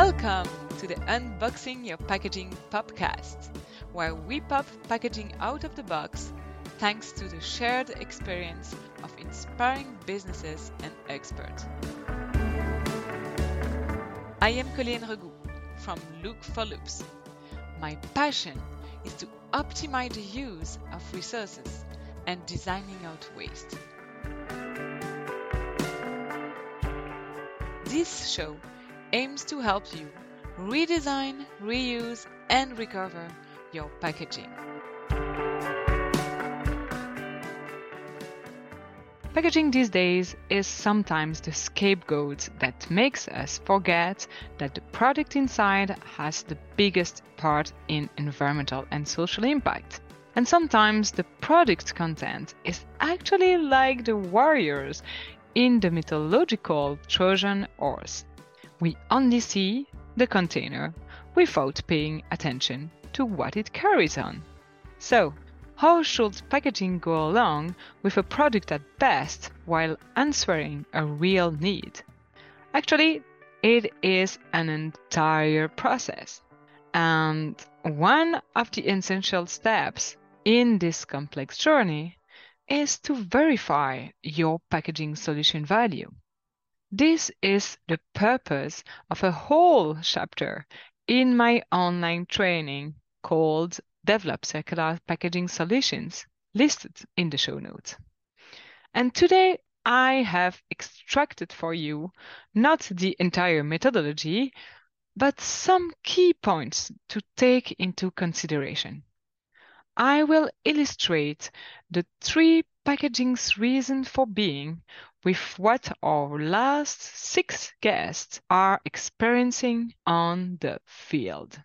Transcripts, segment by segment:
Welcome to the Unboxing Your Packaging podcast, where we pop packaging out of the box thanks to the shared experience of inspiring businesses and experts. I am Colleen Regout from Look for Loops. My passion is to optimize the use of resources and designing out waste. This show aims to help you redesign, reuse, and recover your packaging. Packaging these days is sometimes the scapegoat that makes us forget that the product inside has the biggest part in environmental and social impact. And sometimes the product content is actually like the warriors in the mythological Trojan horse. We only see the container without paying attention to what it carries on. So, how should packaging go along with a product at best while answering a real need? Actually, it is an entire process. And one of the essential steps in this complex journey is to verify your packaging solution value. This is the purpose of a whole chapter in my online training called Develop Circular Packaging Solutions, listed in the show notes. And today I have extracted for you not the entire methodology, but some key points to take into consideration. I will illustrate the three packaging's reason for being with what our last six guests are experiencing on the field.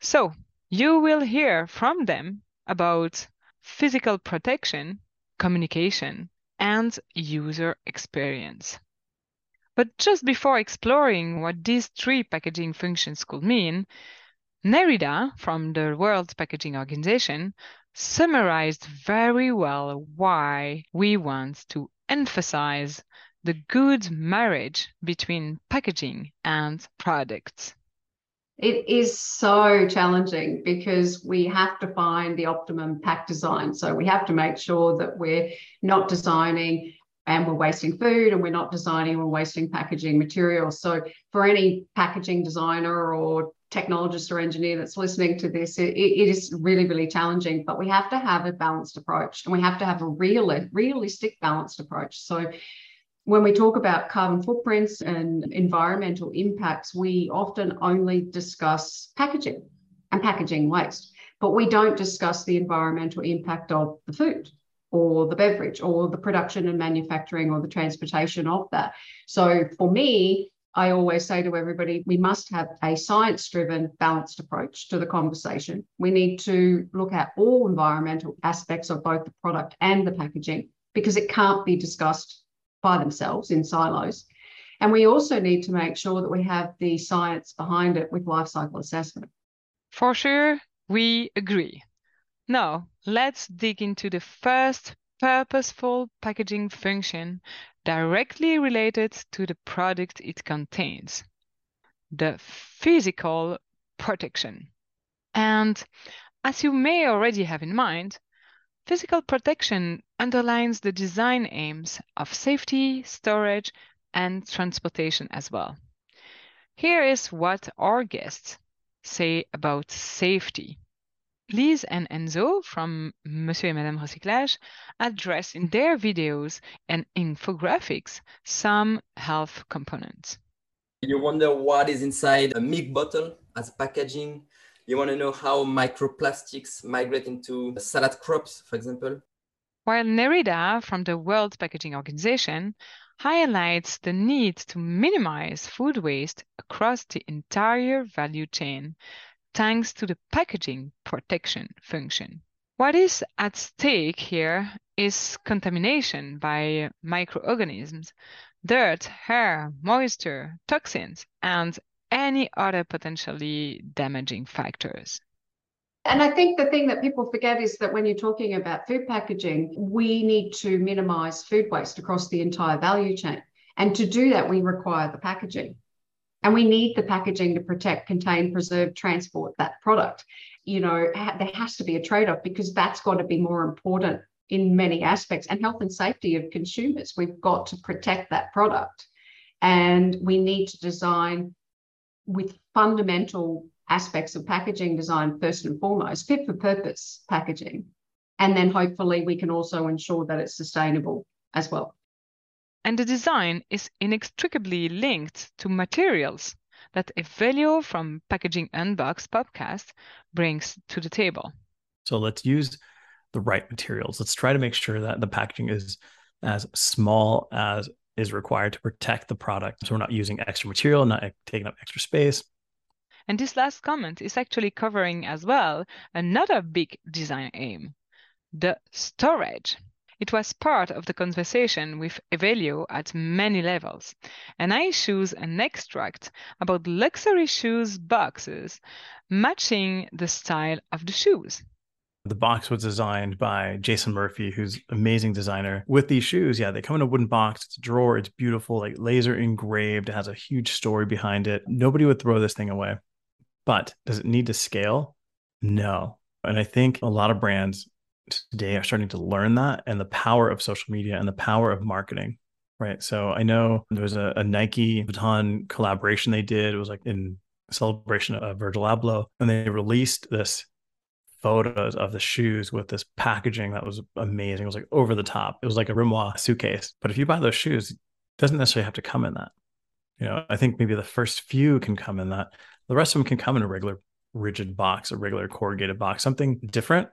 So, you will hear from them about physical protection, communication, and user experience. But just before exploring what these three packaging functions could mean, Nerida from the World Packaging Organization summarized very well why we want to emphasize the good marriage between packaging and products. It is so challenging because we have to find the optimum pack design. So we have to make sure that we're not designing and we're wasting food and we're not designing and we're wasting packaging materials. So for any packaging designer or technologist or engineer that's listening to this, it, it is really, really challenging. But we have to have a balanced approach and we have to have a real, realistic balanced approach. So when we talk about carbon footprints and environmental impacts, we often only discuss packaging and packaging waste, but we don't discuss the environmental impact of the food or the beverage or the production and manufacturing or the transportation of that. So for me, I always say to everybody, we must have a science driven, balanced approach to the conversation. We need to look at all environmental aspects of both the product and the packaging because it can't be discussed by themselves in silos. And we also need to make sure that we have the science behind it with life cycle assessment. For sure, we agree. Now, let's dig into the first purposeful packaging function directly related to the product it contains the physical protection. And as you may already have in mind, physical protection underlines the design aims of safety, storage, and transportation as well. Here is what our guests say about safety. Lise and Enzo from Monsieur et Madame Recyclage address in their videos and infographics some health components. You wonder what is inside a milk bottle as packaging. You want to know how microplastics migrate into salad crops, for example. While Nerida from the World Packaging Organization highlights the need to minimize food waste across the entire value chain thanks to the packaging protection function. What is at stake here is contamination by microorganisms, dirt, hair, moisture, toxins, and any other potentially damaging factors. And I think the thing that people forget is that when you're talking about food packaging, we need to minimize food waste across the entire value chain. And to do that, we require the packaging. And we need the packaging to protect, contain, preserve, transport that product. You know, there has to be a trade off because that's got to be more important in many aspects. And health and safety of consumers, we've got to protect that product. And we need to design with fundamental aspects of packaging design, first and foremost, fit for purpose packaging. And then hopefully we can also ensure that it's sustainable as well. And the design is inextricably linked to materials that Evelio from Packaging Unboxed podcast brings to the table. So let's use the right materials. Let's try to make sure that the packaging is as small as is required to protect the product. So we're not using extra material, not taking up extra space. And this last comment is actually covering as well another big design aim the storage. It was part of the conversation with Evelio at many levels, and I choose an extract about luxury shoes boxes matching the style of the shoes. The box was designed by Jason Murphy, who's amazing designer. With these shoes, yeah, they come in a wooden box. It's a drawer. It's beautiful, like laser engraved. It has a huge story behind it. Nobody would throw this thing away. But does it need to scale? No. And I think a lot of brands today are starting to learn that and the power of social media and the power of marketing right? So i know there was a, a nike Vuitton collaboration they did. It was like in celebration of virgil abloh and they released this photos of the shoes with this packaging that was amazing. It was like over the top. It was like a Rimowa suitcase. But if you buy those shoes it doesn't necessarily have to come in that. You know i think maybe the first few can come in that. The rest of them can come in a regular rigid box a regular corrugated box something different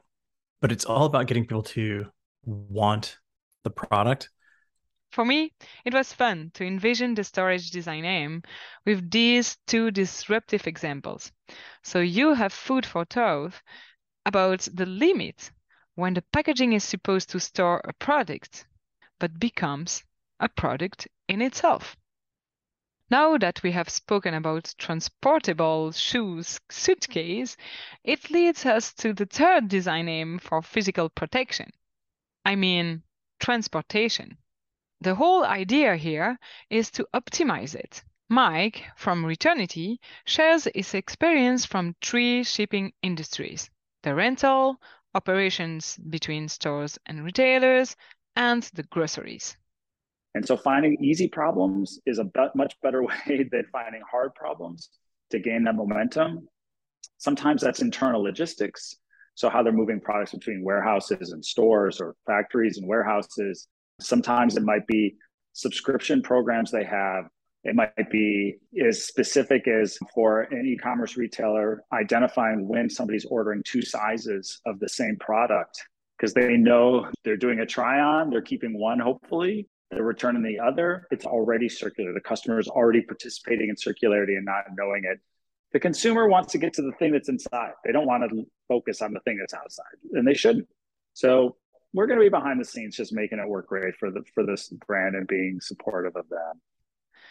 but it's all about getting people to want the product. For me, it was fun to envision the storage design aim with these two disruptive examples. So you have food for thought about the limit when the packaging is supposed to store a product, but becomes a product in itself. Now that we have spoken about transportable shoes suitcase, it leads us to the third design aim for physical protection. I mean, transportation. The whole idea here is to optimize it. Mike from Returnity shares his experience from three shipping industries the rental, operations between stores and retailers, and the groceries. And so finding easy problems is a be- much better way than finding hard problems to gain that momentum. Sometimes that's internal logistics. So, how they're moving products between warehouses and stores or factories and warehouses. Sometimes it might be subscription programs they have. It might be as specific as for an e commerce retailer identifying when somebody's ordering two sizes of the same product because they know they're doing a try on, they're keeping one, hopefully, they're returning the other, it's already circular. The customer is already participating in circularity and not knowing it. The consumer wants to get to the thing that's inside. They don't want to focus on the thing that's outside, and they shouldn't. So we're going to be behind the scenes, just making it work great for the for this brand and being supportive of them.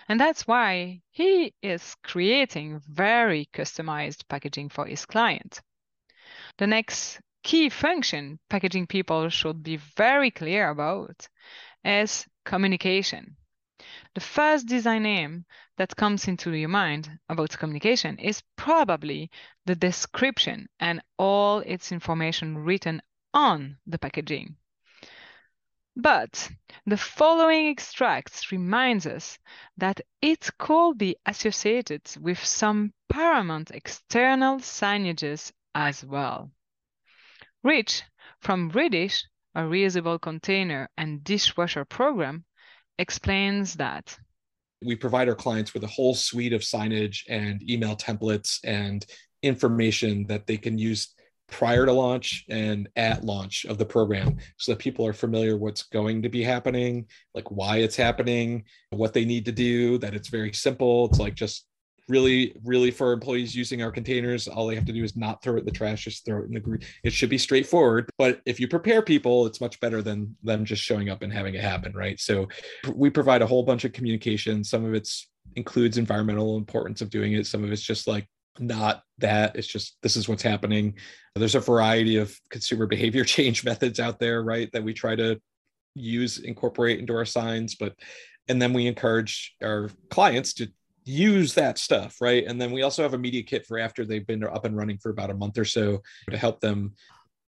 And that's why he is creating very customized packaging for his client. The next key function packaging people should be very clear about is communication. The first design aim that comes into your mind about communication is probably the description and all its information written on the packaging. But the following extracts reminds us that it could be associated with some paramount external signages as well. Rich from Ridish a reusable container and dishwasher program, explains that. We provide our clients with a whole suite of signage and email templates and information that they can use prior to launch and at launch of the program so that people are familiar what's going to be happening like why it's happening what they need to do that it's very simple it's like just really, really for employees using our containers, all they have to do is not throw it in the trash, just throw it in the group. It should be straightforward. But if you prepare people, it's much better than them just showing up and having it happen, right? So we provide a whole bunch of communication. Some of it's includes environmental importance of doing it. Some of it's just like not that it's just this is what's happening there's a variety of consumer behavior change methods out there right that we try to use incorporate into our signs but and then we encourage our clients to use that stuff, right? And then we also have a media kit for after they've been up and running for about a month or so to help them.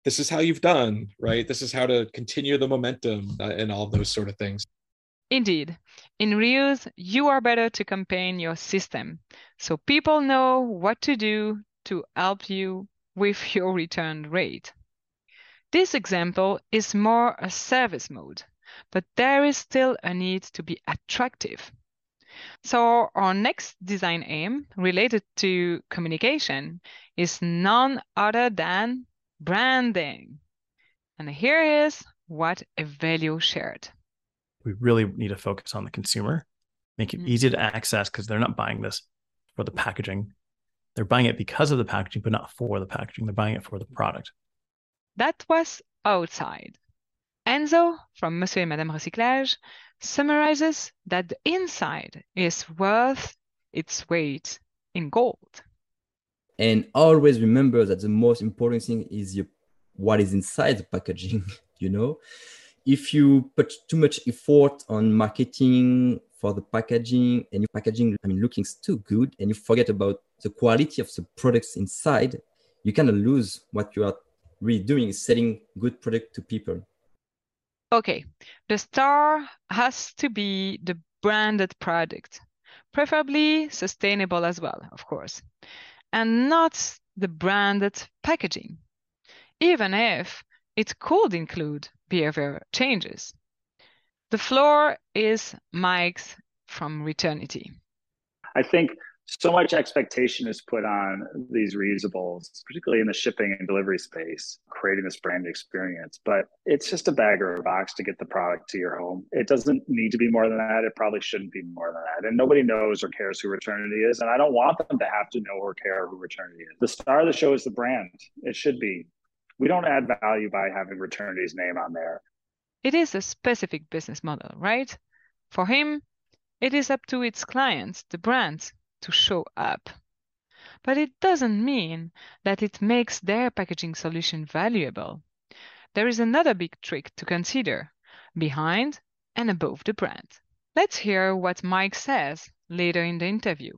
This is how you've done, right? This is how to continue the momentum uh, and all those sort of things. Indeed, in reuse, you are better to campaign your system so people know what to do to help you with your return rate. This example is more a service mode, but there is still a need to be attractive. So our next design aim related to communication is none other than branding. And here is what Evelio shared. We really need to focus on the consumer, make it mm-hmm. easy to access because they're not buying this for the packaging. They're buying it because of the packaging, but not for the packaging. They're buying it for the product. That was outside. Enzo from Monsieur et Madame Recyclage summarizes that the inside is worth its weight in gold. And always remember that the most important thing is your, what is inside the packaging, you know? If you put too much effort on marketing for the packaging and your packaging, I mean, looking too good, and you forget about the quality of the products inside, you kind of lose what you are really doing is selling good product to people. Okay, the star has to be the branded product, preferably sustainable as well, of course, and not the branded packaging, even if it could include behavior changes. The floor is Mike's from Returnity. I think so much expectation is put on these reusables, particularly in the shipping and delivery space, creating this brand experience. But it's just a bag or a box to get the product to your home. It doesn't need to be more than that. It probably shouldn't be more than that. And nobody knows or cares who Returnity is. And I don't want them to have to know or care who Returnity is. The star of the show is the brand. It should be. We don't add value by having Returnity's name on there. It is a specific business model, right? For him, it is up to its clients, the brands, to show up. But it doesn't mean that it makes their packaging solution valuable. There is another big trick to consider behind and above the brand. Let's hear what Mike says later in the interview.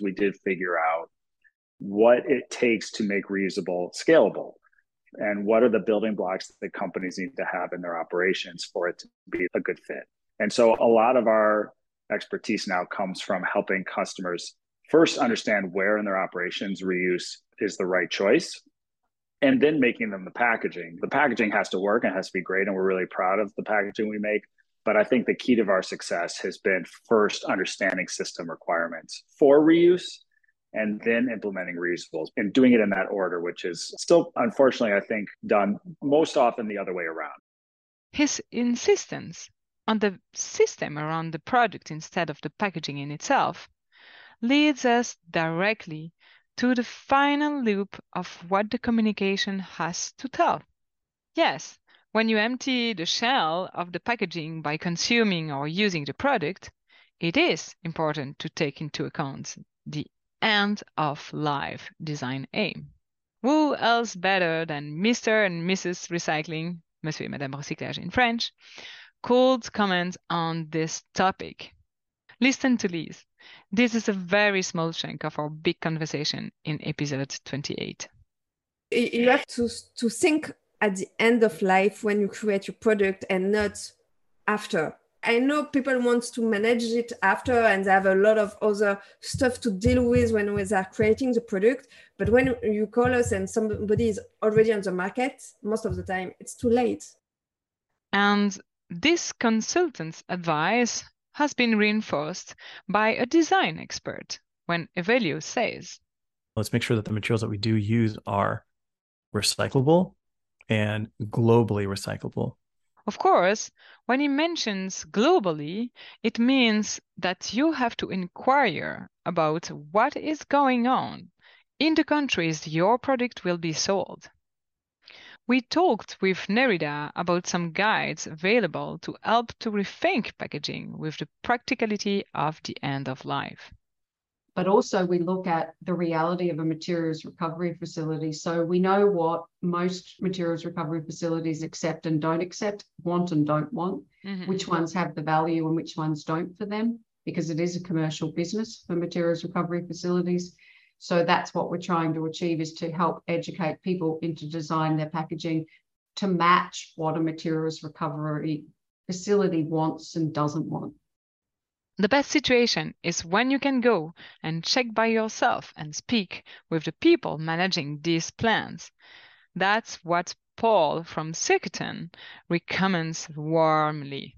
We did figure out what it takes to make reusable scalable and what are the building blocks that companies need to have in their operations for it to be a good fit. And so a lot of our expertise now comes from helping customers first understand where in their operations reuse is the right choice and then making them the packaging. The packaging has to work and has to be great. And we're really proud of the packaging we make. But I think the key to our success has been first understanding system requirements for reuse and then implementing reusables and doing it in that order, which is still, unfortunately, I think, done most often the other way around. His insistence on the system around the product instead of the packaging in itself leads us directly to the final loop of what the communication has to tell. Yes, when you empty the shell of the packaging by consuming or using the product, it is important to take into account the end of life design aim. Who else better than Mr. and Mrs. Recycling, Monsieur et Madame Recyclage in French, could comment on this topic. Listen to Liz. This is a very small chunk of our big conversation in episode 28. You have to, to think at the end of life when you create your product and not after. I know people want to manage it after and they have a lot of other stuff to deal with when they are creating the product. But when you call us and somebody is already on the market, most of the time it's too late. And this consultant's advice has been reinforced by a design expert when Evelio says, Let's make sure that the materials that we do use are recyclable and globally recyclable. Of course, when he mentions globally, it means that you have to inquire about what is going on in the countries your product will be sold. We talked with Nerida about some guides available to help to rethink packaging with the practicality of the end of life. But also, we look at the reality of a materials recovery facility. So we know what most materials recovery facilities accept and don't accept, want and don't want, mm-hmm. which ones have the value and which ones don't for them. because it is a commercial business for materials recovery facilities. So that's what we're trying to achieve is to help educate people into design their packaging to match what a materials recovery facility wants and doesn't want. The best situation is when you can go and check by yourself and speak with the people managing these plans. That's what Paul from Circuiton recommends warmly.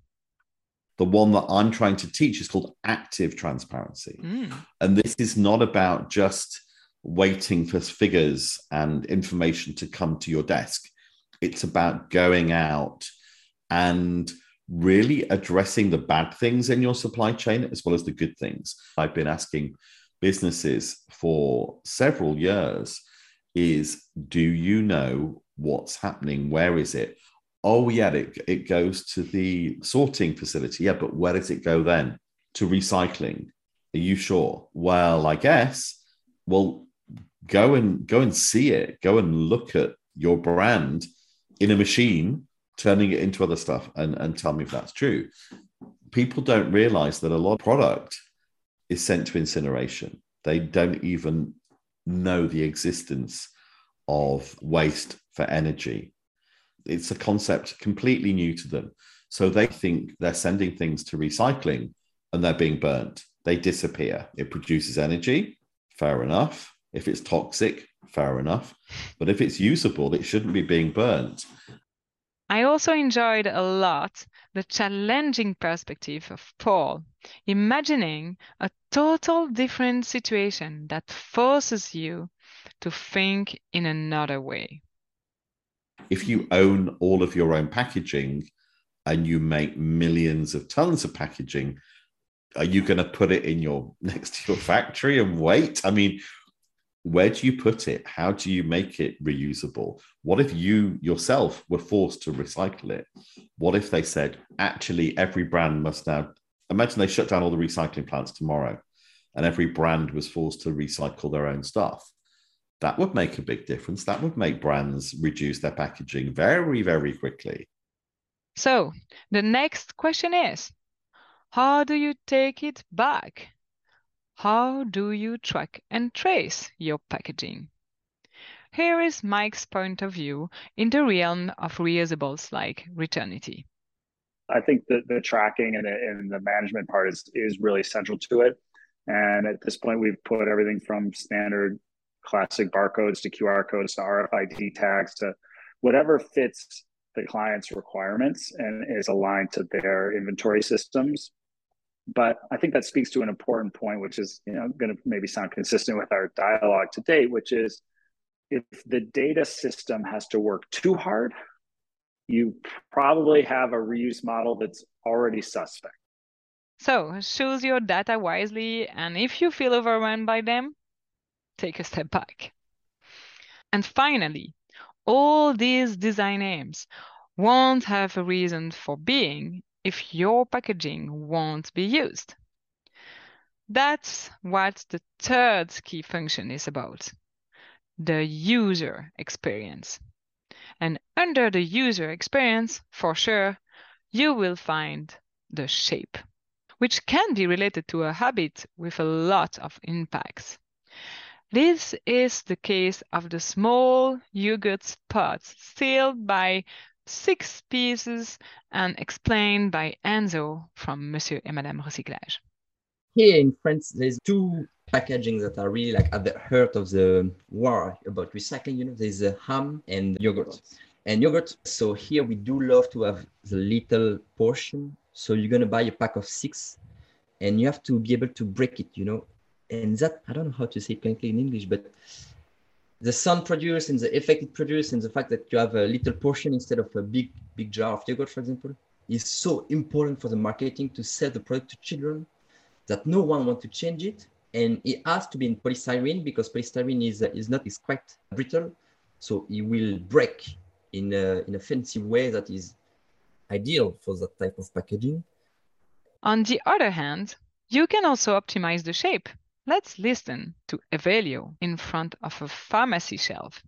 The one that I'm trying to teach is called active transparency. Mm. And this is not about just waiting for figures and information to come to your desk. It's about going out and really addressing the bad things in your supply chain as well as the good things. I've been asking businesses for several years is do you know what's happening? Where is it? Oh, yeah, it, it goes to the sorting facility. Yeah, but where does it go then? To recycling. Are you sure? Well, I guess. Well, go and go and see it. Go and look at your brand in a machine turning it into other stuff and, and tell me if that's true. People don't realize that a lot of product is sent to incineration. They don't even know the existence of waste for energy. It's a concept completely new to them. So they think they're sending things to recycling and they're being burnt. They disappear. It produces energy, fair enough. If it's toxic, fair enough. But if it's usable, it shouldn't be being burnt. I also enjoyed a lot the challenging perspective of Paul, imagining a total different situation that forces you to think in another way. If you own all of your own packaging and you make millions of tons of packaging, are you going to put it in your next to your factory and wait? I mean, where do you put it? How do you make it reusable? What if you yourself were forced to recycle it? What if they said, actually, every brand must now imagine they shut down all the recycling plants tomorrow and every brand was forced to recycle their own stuff? That would make a big difference. That would make brands reduce their packaging very, very quickly. So, the next question is how do you take it back? How do you track and trace your packaging? Here is Mike's point of view in the realm of reusables like Returnity. I think that the tracking and the, and the management part is, is really central to it. And at this point, we've put everything from standard classic barcodes to QR codes to RFID tags to whatever fits the client's requirements and is aligned to their inventory systems but I think that speaks to an important point, which is you know going to maybe sound consistent with our dialogue to date, which is if the data system has to work too hard, you probably have a reuse model that's already suspect. So choose your data wisely, and if you feel overwhelmed by them, take a step back. And finally, all these design aims won't have a reason for being if your packaging won't be used. That's what the third key function is about the user experience. And under the user experience, for sure, you will find the shape, which can be related to a habit with a lot of impacts. This is the case of the small yogurt pots sealed by six pieces and explained by Enzo from Monsieur et Madame Recyclage. Here in France, there's two packaging that are really like at the heart of the war about recycling. You know, there's a ham and yogurt. And yogurt. So here we do love to have the little portion. So you're gonna buy a pack of six, and you have to be able to break it. You know, and that I don't know how to say it correctly in English, but the sound produced and the effect it produced and the fact that you have a little portion instead of a big big jar of yogurt for example is so important for the marketing to sell the product to children that no one wants to change it. And it has to be in polystyrene because polystyrene is is not is quite brittle. So it will break in a, in a fancy way that is ideal for that type of packaging. On the other hand you can also optimize the shape Let's listen to Evelio in front of a pharmacy shelf.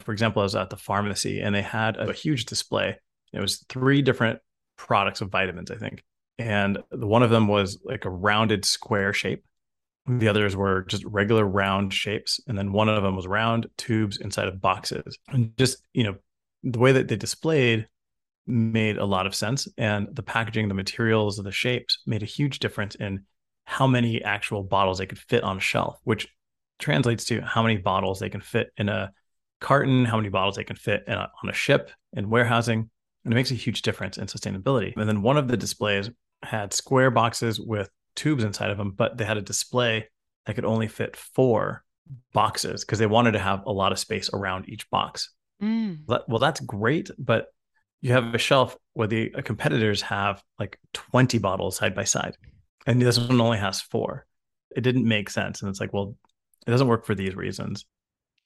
For example, I was at the pharmacy and they had a huge display. It was three different products of vitamins, I think. and one of them was like a rounded square shape. The others were just regular round shapes, and then one of them was round tubes inside of boxes. And just you know, the way that they displayed made a lot of sense, and the packaging, the materials, the shapes made a huge difference in how many actual bottles they could fit on a shelf, which translates to how many bottles they can fit in a carton, how many bottles they can fit a, on a ship in warehousing. And it makes a huge difference in sustainability. And then one of the displays had square boxes with tubes inside of them, but they had a display that could only fit four boxes because they wanted to have a lot of space around each box. Mm. Well, that's great, but you have a shelf where the competitors have like 20 bottles side by side, and this one only has four. It didn't make sense. And it's like, well, it doesn't work for these reasons.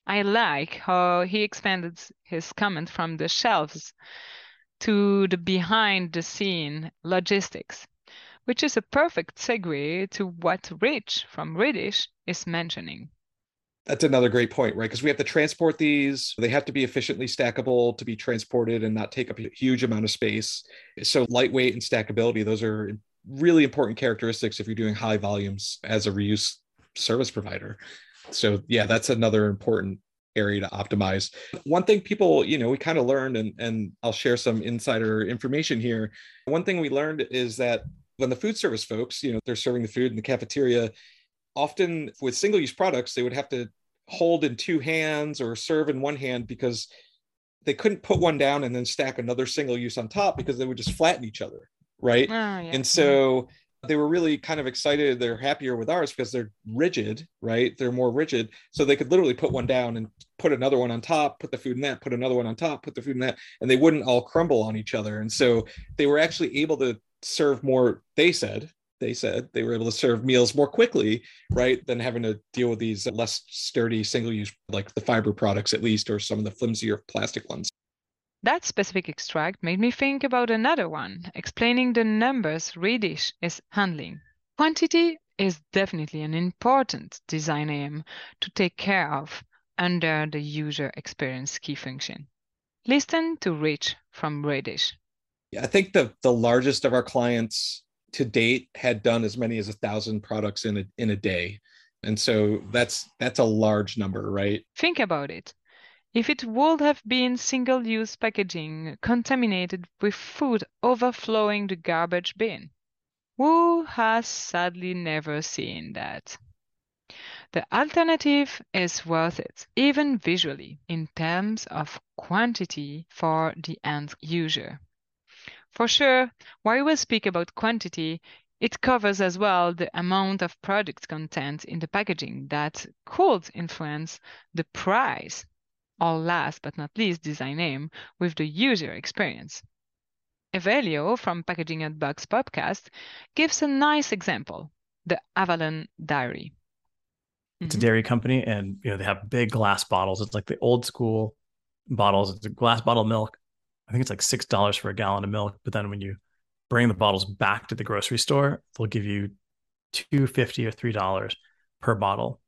I like how he expanded his comment from the shelves to the behind the scene logistics, which is a perfect segue to what Rich from Ridish is mentioning. That's another great point, right? Because we have to transport these. They have to be efficiently stackable to be transported and not take up a huge amount of space. So, lightweight and stackability, those are really important characteristics if you're doing high volumes as a reuse service provider. So yeah, that's another important area to optimize. One thing people, you know, we kind of learned, and, and I'll share some insider information here. One thing we learned is that when the food service folks, you know, they're serving the food in the cafeteria, often with single use products, they would have to hold in two hands or serve in one hand because they couldn't put one down and then stack another single use on top because they would just flatten each other. Right. Oh, yeah. And so they were really kind of excited. They're happier with ours because they're rigid, right? They're more rigid. So they could literally put one down and put another one on top, put the food in that, put another one on top, put the food in that, and they wouldn't all crumble on each other. And so they were actually able to serve more, they said, they said they were able to serve meals more quickly, right? Than having to deal with these less sturdy single use, like the fiber products at least, or some of the flimsier plastic ones. That specific extract made me think about another one, explaining the numbers Ridish is handling. Quantity is definitely an important design aim to take care of under the user experience key function. Listen to Rich from Ridish. Yeah, I think the, the largest of our clients to date had done as many as a thousand products in a in a day. And so that's that's a large number, right? Think about it. If it would have been single use packaging contaminated with food overflowing the garbage bin, who has sadly never seen that? The alternative is worth it, even visually, in terms of quantity for the end user. For sure, while we speak about quantity, it covers as well the amount of product content in the packaging that could influence the price or last but not least design aim with the user experience. Evelio from Packaging Unboxed podcast gives a nice example, the Avalon Dairy. It's mm-hmm. a dairy company and you know they have big glass bottles. It's like the old school bottles. It's a glass bottle of milk. I think it's like six dollars for a gallon of milk. But then when you bring the bottles back to the grocery store, they'll give you two fifty or three dollars per bottle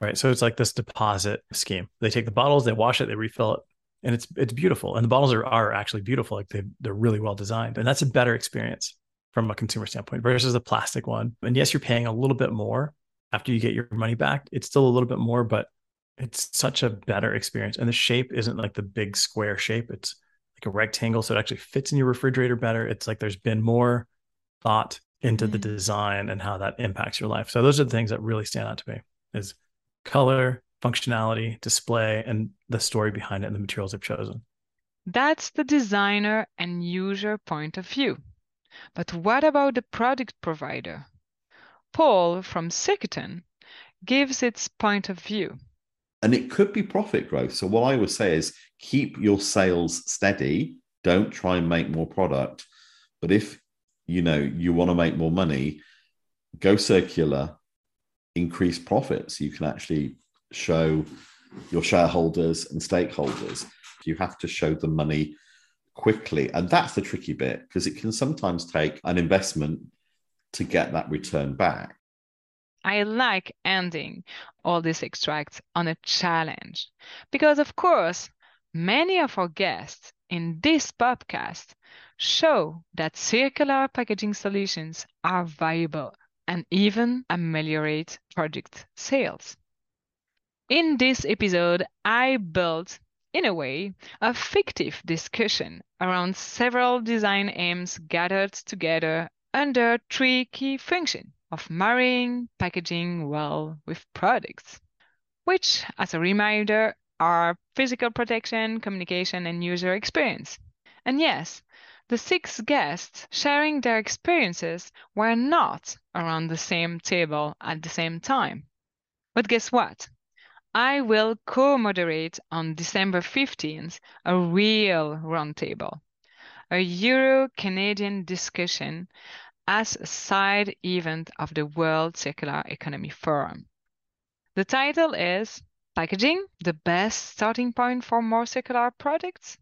right? So it's like this deposit scheme. They take the bottles, they wash it, they refill it, and it's it's beautiful. And the bottles are are actually beautiful. Like they they're really well designed, and that's a better experience from a consumer standpoint versus the plastic one. And yes, you're paying a little bit more after you get your money back. It's still a little bit more, but it's such a better experience. And the shape isn't like the big square shape. It's like a rectangle, so it actually fits in your refrigerator better. It's like there's been more thought into mm-hmm. the design and how that impacts your life. So those are the things that really stand out to me. Is color, functionality, display, and the story behind it and the materials I've chosen. That's the designer and user point of view. But what about the product provider? Paul from Circuiton gives its point of view. And it could be profit growth. So, what I would say is keep your sales steady. Don't try and make more product. But if you know you want to make more money, go circular, increase profits. You can actually show your shareholders and stakeholders. You have to show the money quickly. And that's the tricky bit because it can sometimes take an investment to get that return back. I like ending all these extracts on a challenge because, of course, many of our guests in this podcast show that circular packaging solutions are viable and even ameliorate product sales. In this episode, I built, in a way, a fictive discussion around several design aims gathered together under three key functions of marrying packaging well with products, which, as a reminder, are physical protection, communication, and user experience. And yes, the six guests sharing their experiences were not around the same table at the same time. But guess what? I will co moderate on December 15th a real roundtable, a Euro Canadian discussion as a side event of the World Circular Economy Forum. The title is Packaging, the best starting point for more circular products?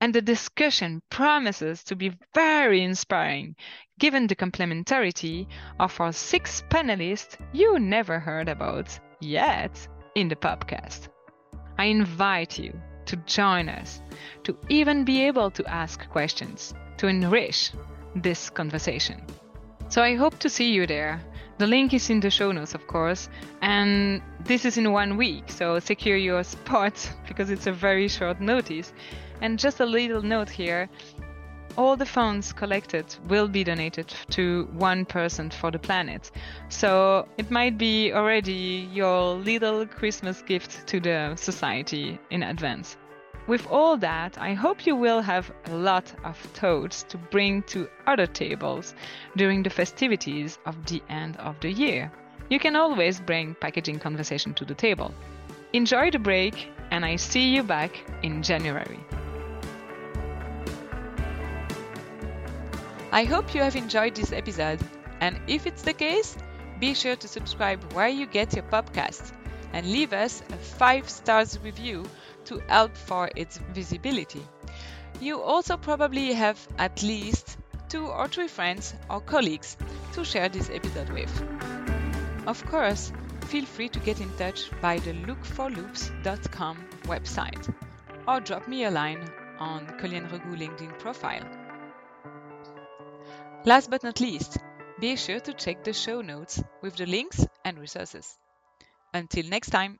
And the discussion promises to be very inspiring, given the complementarity of our six panelists you never heard about yet in the podcast. I invite you to join us, to even be able to ask questions, to enrich this conversation. So I hope to see you there. The link is in the show notes, of course, and this is in one week, so secure your spot because it's a very short notice. And just a little note here all the funds collected will be donated to one percent for the planet. So it might be already your little Christmas gift to the society in advance. With all that, I hope you will have a lot of toads to bring to other tables during the festivities of the end of the year. You can always bring packaging conversation to the table. Enjoy the break, and I see you back in January. I hope you have enjoyed this episode, and if it's the case, be sure to subscribe where you get your podcast and leave us a 5 stars review to help for its visibility. You also probably have at least two or three friends or colleagues to share this episode with. Of course, feel free to get in touch by the lookforloops.com website or drop me a line on Colleen Regou LinkedIn profile. Last but not least, be sure to check the show notes with the links and resources. Until next time!